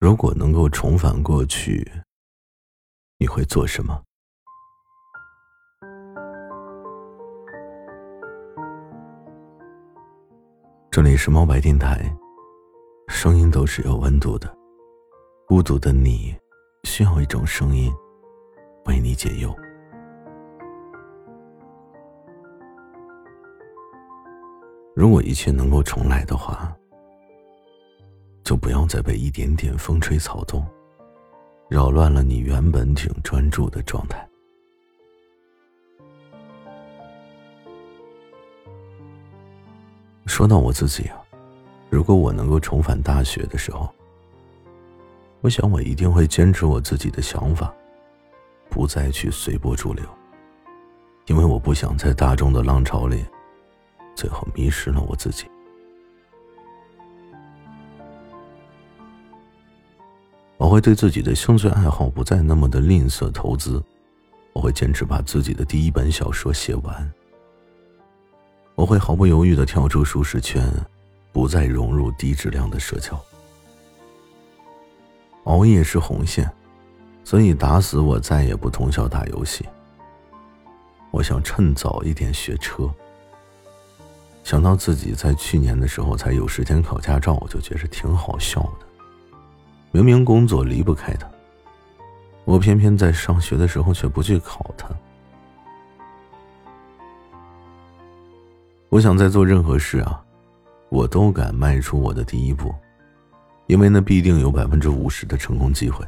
如果能够重返过去，你会做什么？这里是猫白电台，声音都是有温度的。孤独的你，需要一种声音为你解忧。如果一切能够重来的话。就不要再被一点点风吹草动，扰乱了你原本挺专注的状态。说到我自己啊，如果我能够重返大学的时候，我想我一定会坚持我自己的想法，不再去随波逐流，因为我不想在大众的浪潮里，最后迷失了我自己。我会对自己的兴趣爱好不再那么的吝啬投资，我会坚持把自己的第一本小说写完。我会毫不犹豫的跳出舒适圈，不再融入低质量的社交。熬夜是红线，所以打死我再也不通宵打游戏。我想趁早一点学车。想到自己在去年的时候才有时间考驾照，我就觉得挺好笑的。明明工作离不开他，我偏偏在上学的时候却不去考他。我想在做任何事啊，我都敢迈出我的第一步，因为那必定有百分之五十的成功机会。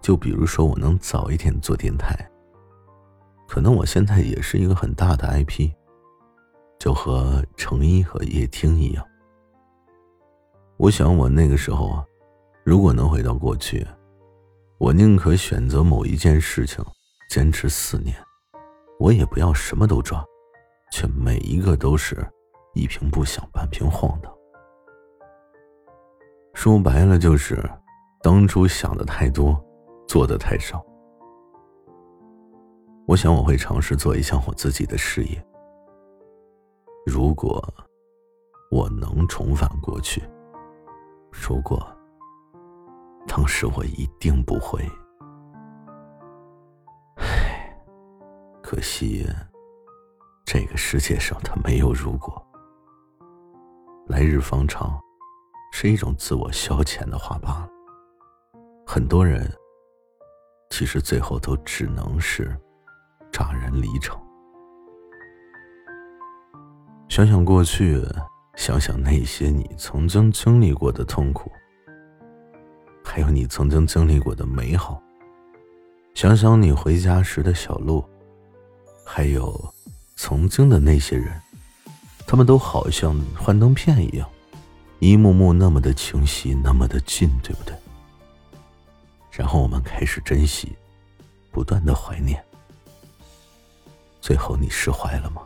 就比如说，我能早一点做电台，可能我现在也是一个很大的 IP，就和程一和叶听一样。我想，我那个时候啊，如果能回到过去，我宁可选择某一件事情，坚持四年，我也不要什么都抓，却每一个都是一瓶不响半瓶晃的。说白了就是，当初想的太多，做的太少。我想我会尝试做一项我自己的事业。如果我能重返过去。如果当时我一定不会，唉，可惜这个世界上它没有如果。来日方长，是一种自我消遣的话罢了。很多人其实最后都只能是乍然离场。想想过去。想想那些你曾经经历过的痛苦，还有你曾经经历过的美好。想想你回家时的小路，还有曾经的那些人，他们都好像幻灯片一样，一幕幕那么的清晰，那么的近，对不对？然后我们开始珍惜，不断的怀念。最后你释怀了吗？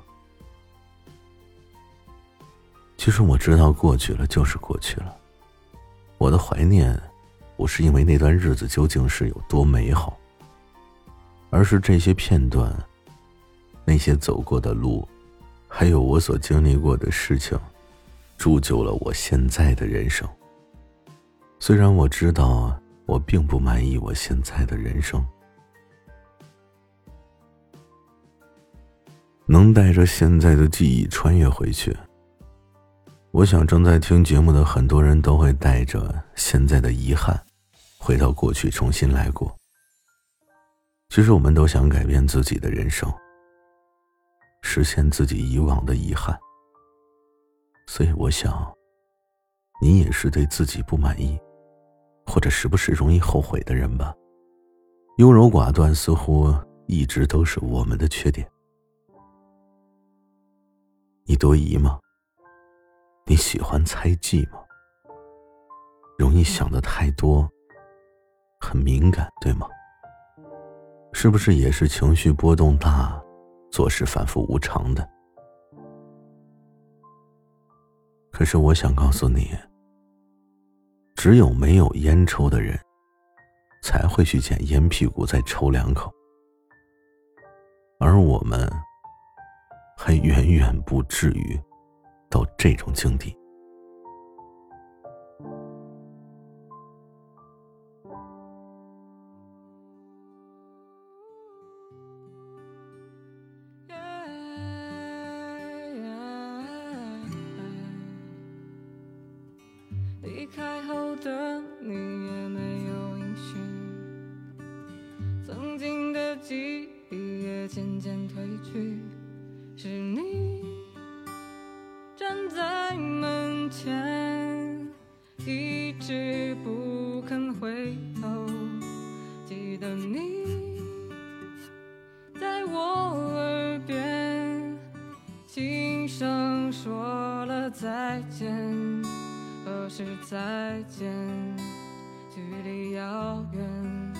其实我知道，过去了就是过去了。我的怀念，不是因为那段日子究竟是有多美好，而是这些片段、那些走过的路，还有我所经历过的事情，铸就了我现在的人生。虽然我知道我并不满意我现在的人生，能带着现在的记忆穿越回去。我想，正在听节目的很多人都会带着现在的遗憾，回到过去重新来过。其实，我们都想改变自己的人生，实现自己以往的遗憾。所以，我想，你也是对自己不满意，或者时不时容易后悔的人吧？优柔寡断似乎一直都是我们的缺点。你多疑吗？你喜欢猜忌吗？容易想的太多，很敏感，对吗？是不是也是情绪波动大，做事反复无常的？可是我想告诉你，只有没有烟抽的人，才会去捡烟屁股再抽两口，而我们还远远不至于。到这种境地。离开后的你也没有音讯曾经的记忆也渐渐褪去是你前，一直不肯回头，记得你在我耳边轻声说了再见。何时再见？距离遥远，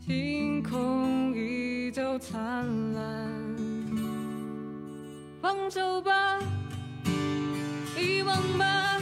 星空依旧灿烂。放手吧。希望吧。